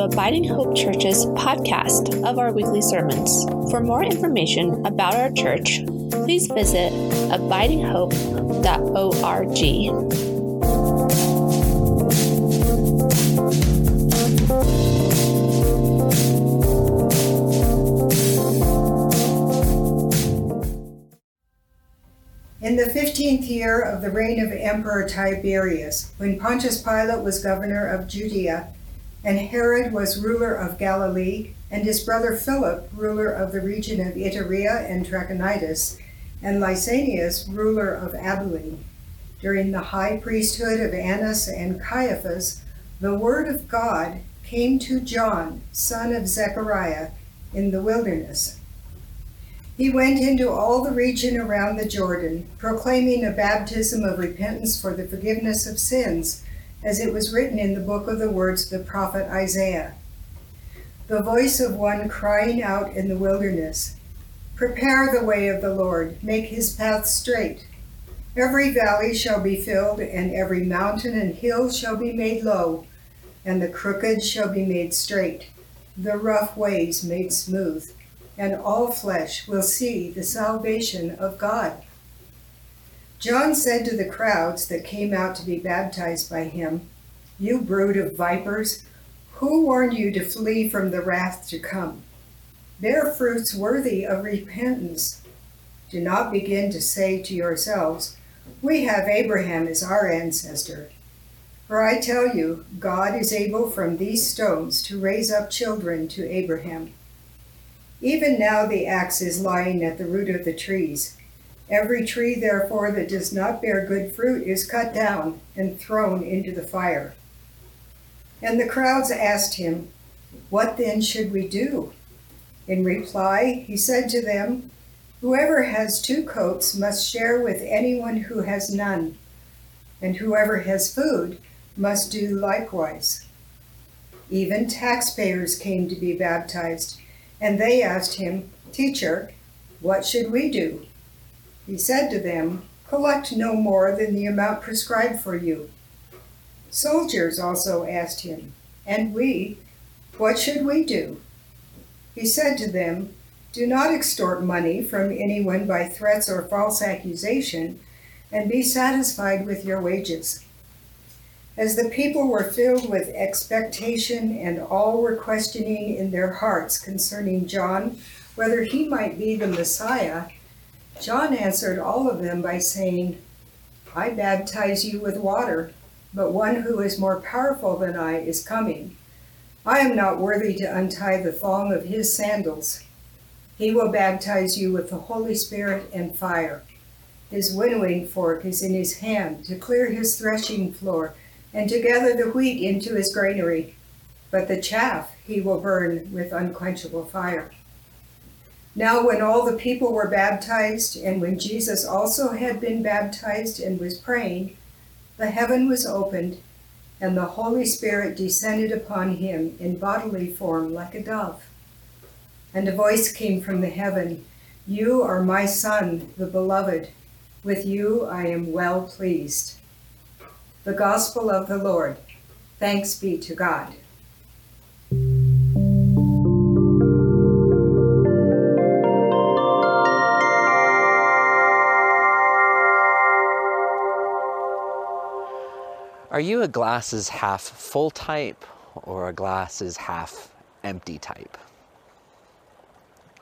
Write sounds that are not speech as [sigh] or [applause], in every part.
Abiding Hope Church's podcast of our weekly sermons. For more information about our church, please visit abidinghope.org. In the fifteenth year of the reign of Emperor Tiberius, when Pontius Pilate was governor of Judea, and Herod was ruler of Galilee, and his brother Philip, ruler of the region of Iturea and Trachonitis, and Lysanias, ruler of Abilene, during the high priesthood of Annas and Caiaphas, the word of God came to John, son of Zechariah, in the wilderness. He went into all the region around the Jordan, proclaiming a baptism of repentance for the forgiveness of sins, as it was written in the book of the words of the prophet Isaiah. The voice of one crying out in the wilderness, Prepare the way of the Lord, make his path straight. Every valley shall be filled, and every mountain and hill shall be made low, and the crooked shall be made straight, the rough ways made smooth and all flesh will see the salvation of God. John said to the crowds that came out to be baptized by him, You brood of vipers, who warned you to flee from the wrath to come? Bear fruits worthy of repentance. Do not begin to say to yourselves, We have Abraham as our ancestor. For I tell you, God is able from these stones to raise up children to Abraham. Even now the axe is lying at the root of the trees. Every tree, therefore, that does not bear good fruit is cut down and thrown into the fire. And the crowds asked him, What then should we do? In reply, he said to them, Whoever has two coats must share with anyone who has none, and whoever has food must do likewise. Even taxpayers came to be baptized and they asked him, Teacher, what should we do? He said to them, Collect no more than the amount prescribed for you. Soldiers also asked him, And we, what should we do? He said to them, Do not extort money from anyone by threats or false accusation, and be satisfied with your wages. As the people were filled with expectation and all were questioning in their hearts concerning John whether he might be the Messiah, John answered all of them by saying, I baptize you with water, but one who is more powerful than I is coming. I am not worthy to untie the thong of his sandals. He will baptize you with the Holy Spirit and fire. His winnowing fork is in his hand to clear his threshing floor and to gather the wheat into his granary, but the chaff he will burn with unquenchable fire. Now, when all the people were baptized, and when Jesus also had been baptized and was praying, the heaven was opened, and the Holy Spirit descended upon him in bodily form like a dove. And a voice came from the heaven You are my Son, the Beloved. With you I am well pleased. The Gospel of the Lord. Thanks be to God. Are you a glasses half full type or a glasses half empty type?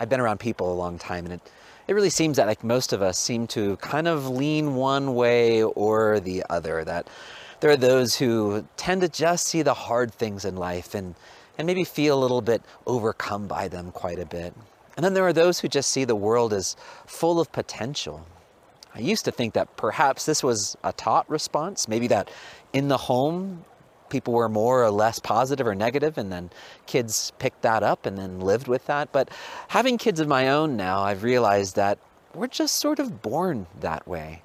I've been around people a long time and it, it really seems that like most of us seem to kind of lean one way or the other. That there are those who tend to just see the hard things in life and, and maybe feel a little bit overcome by them quite a bit. And then there are those who just see the world as full of potential. I used to think that perhaps this was a taught response, maybe that in the home people were more or less positive or negative and then kids picked that up and then lived with that. But having kids of my own now, I've realized that we're just sort of born that way.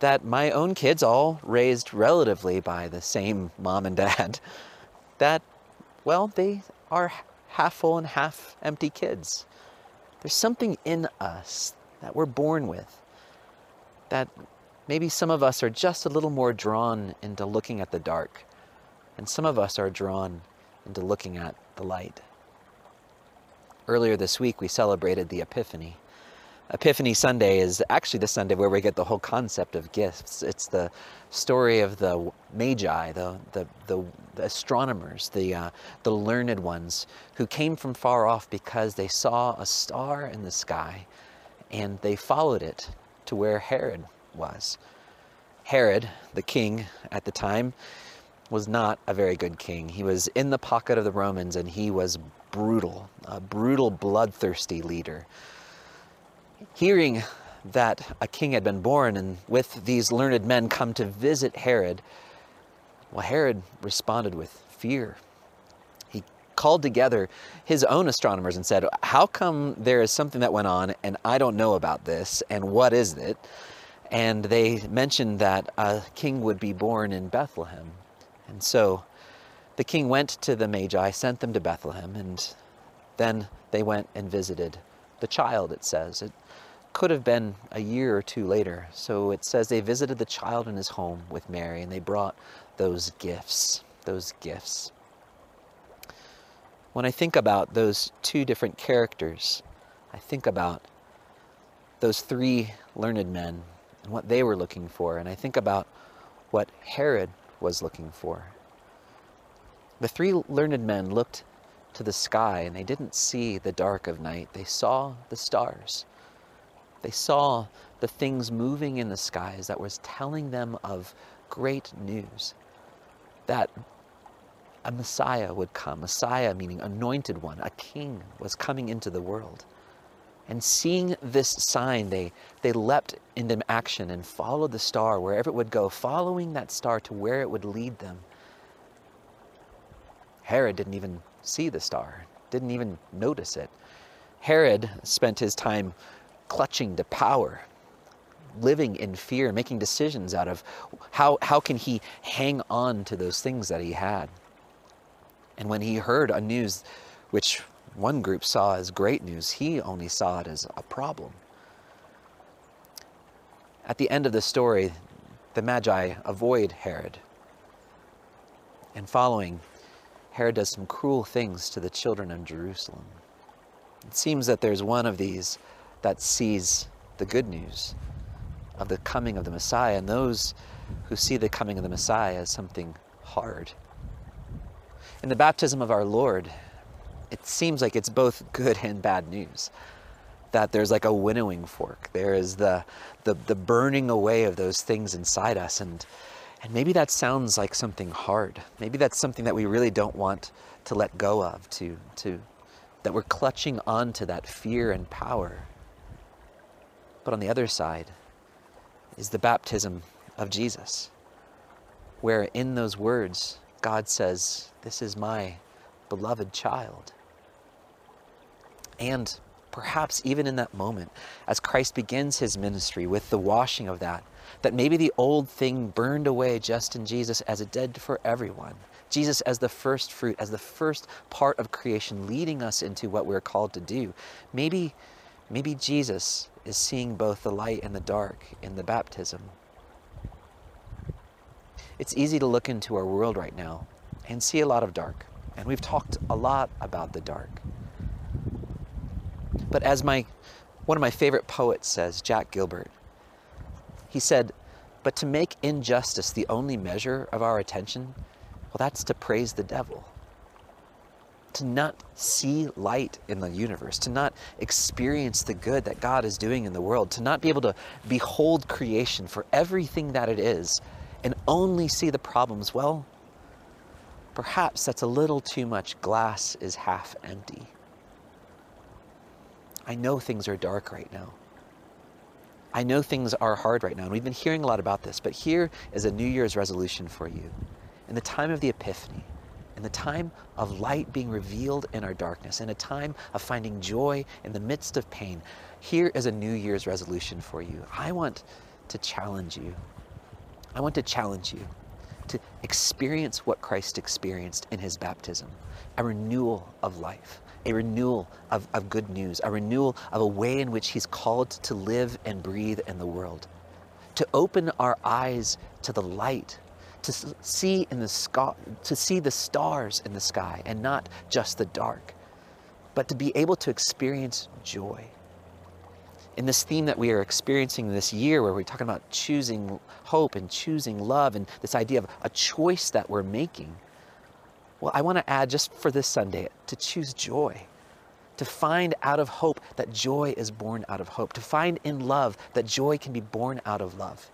That my own kids, all raised relatively by the same mom and dad, [laughs] that, well, they are half full and half empty kids. There's something in us that we're born with that maybe some of us are just a little more drawn into looking at the dark and some of us are drawn into looking at the light. Earlier this week, we celebrated the Epiphany. Epiphany Sunday is actually the Sunday where we get the whole concept of gifts. It's the story of the magi, the, the, the, the astronomers, the, uh, the learned ones who came from far off because they saw a star in the sky and they followed it to where Herod was. Herod, the king at the time, was not a very good king. He was in the pocket of the Romans and he was brutal, a brutal, bloodthirsty leader. Hearing that a king had been born and with these learned men come to visit Herod, well, Herod responded with fear. Called together his own astronomers and said, How come there is something that went on and I don't know about this? And what is it? And they mentioned that a king would be born in Bethlehem. And so the king went to the Magi, sent them to Bethlehem, and then they went and visited the child, it says. It could have been a year or two later. So it says they visited the child in his home with Mary, and they brought those gifts, those gifts. When I think about those two different characters, I think about those three learned men and what they were looking for, and I think about what Herod was looking for. The three learned men looked to the sky and they didn't see the dark of night. They saw the stars. They saw the things moving in the skies that was telling them of great news that a Messiah would come. Messiah meaning anointed one, a king was coming into the world. And seeing this sign, they, they leapt into action and followed the star wherever it would go, following that star to where it would lead them. Herod didn't even see the star, didn't even notice it. Herod spent his time clutching to power, living in fear, making decisions out of how, how can he hang on to those things that he had. And when he heard a news which one group saw as great news, he only saw it as a problem. At the end of the story, the Magi avoid Herod. And following, Herod does some cruel things to the children of Jerusalem. It seems that there's one of these that sees the good news of the coming of the Messiah, and those who see the coming of the Messiah as something hard. In the baptism of our Lord, it seems like it's both good and bad news. That there's like a winnowing fork. There is the, the, the burning away of those things inside us. And, and maybe that sounds like something hard. Maybe that's something that we really don't want to let go of, to, to, that we're clutching onto that fear and power. But on the other side is the baptism of Jesus, where in those words, God says, This is my beloved child. And perhaps even in that moment, as Christ begins his ministry with the washing of that, that maybe the old thing burned away just in Jesus as it did for everyone. Jesus as the first fruit, as the first part of creation, leading us into what we're called to do. Maybe, maybe Jesus is seeing both the light and the dark in the baptism. It's easy to look into our world right now and see a lot of dark. And we've talked a lot about the dark. But as my one of my favorite poets says, Jack Gilbert, he said, but to make injustice the only measure of our attention, well, that's to praise the devil. To not see light in the universe, to not experience the good that God is doing in the world, to not be able to behold creation for everything that it is and only see the problems, well, perhaps that's a little too much glass is half empty. I know things are dark right now. I know things are hard right now, and we've been hearing a lot about this, but here is a New Year's resolution for you. In the time of the Epiphany, in the time of light being revealed in our darkness, in a time of finding joy in the midst of pain, here is a New Year's resolution for you. I want to challenge you. I want to challenge you to experience what Christ experienced in his baptism a renewal of life a renewal of, of good news, a renewal of a way in which He's called to live and breathe in the world, to open our eyes to the light to see in the sky, to see the stars in the sky and not just the dark, but to be able to experience joy. In this theme that we are experiencing this year, where we're talking about choosing hope and choosing love, and this idea of a choice that we're making, well, I want to add just for this Sunday to choose joy to find out of hope that joy is born out of hope, to find in love that joy can be born out of love.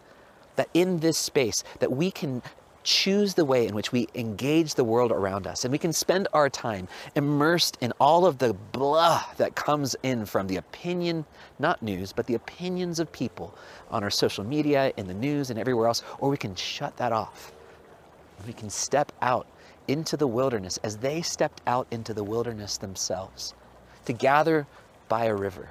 That in this space that we can choose the way in which we engage the world around us and we can spend our time immersed in all of the blah that comes in from the opinion, not news, but the opinions of people on our social media, in the news, and everywhere else, or we can shut that off. We can step out into the wilderness as they stepped out into the wilderness themselves to gather by a river,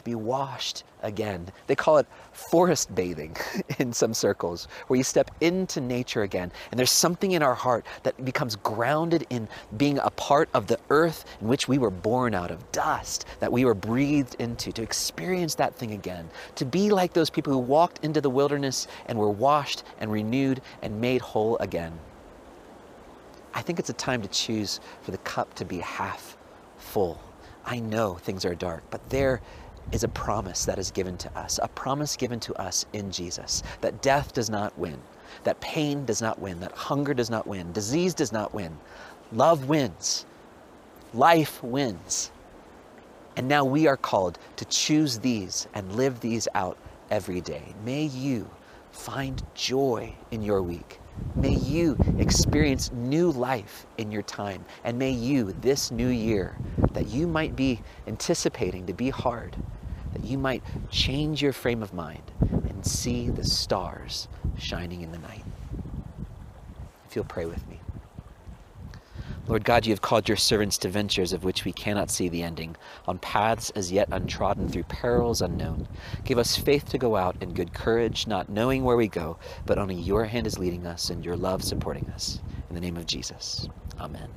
to be washed again. They call it forest bathing [laughs] in some circles, where you step into nature again. And there's something in our heart that becomes grounded in being a part of the earth in which we were born out of, dust that we were breathed into, to experience that thing again, to be like those people who walked into the wilderness and were washed and renewed and made whole again. I think it's a time to choose for the cup to be half full I know things are dark, but there is a promise that is given to us, a promise given to us in Jesus that death does not win, that pain does not win, that hunger does not win, disease does not win. Love wins, life wins. And now we are called to choose these and live these out every day. May you find joy in your week. May you experience new life in your time. And may you, this new year, that you might be anticipating to be hard, that you might change your frame of mind and see the stars shining in the night. If you'll pray with me. Lord God, you have called your servants to ventures of which we cannot see the ending, on paths as yet untrodden through perils unknown. Give us faith to go out and good courage, not knowing where we go, but only your hand is leading us and your love supporting us. In the name of Jesus. Amen.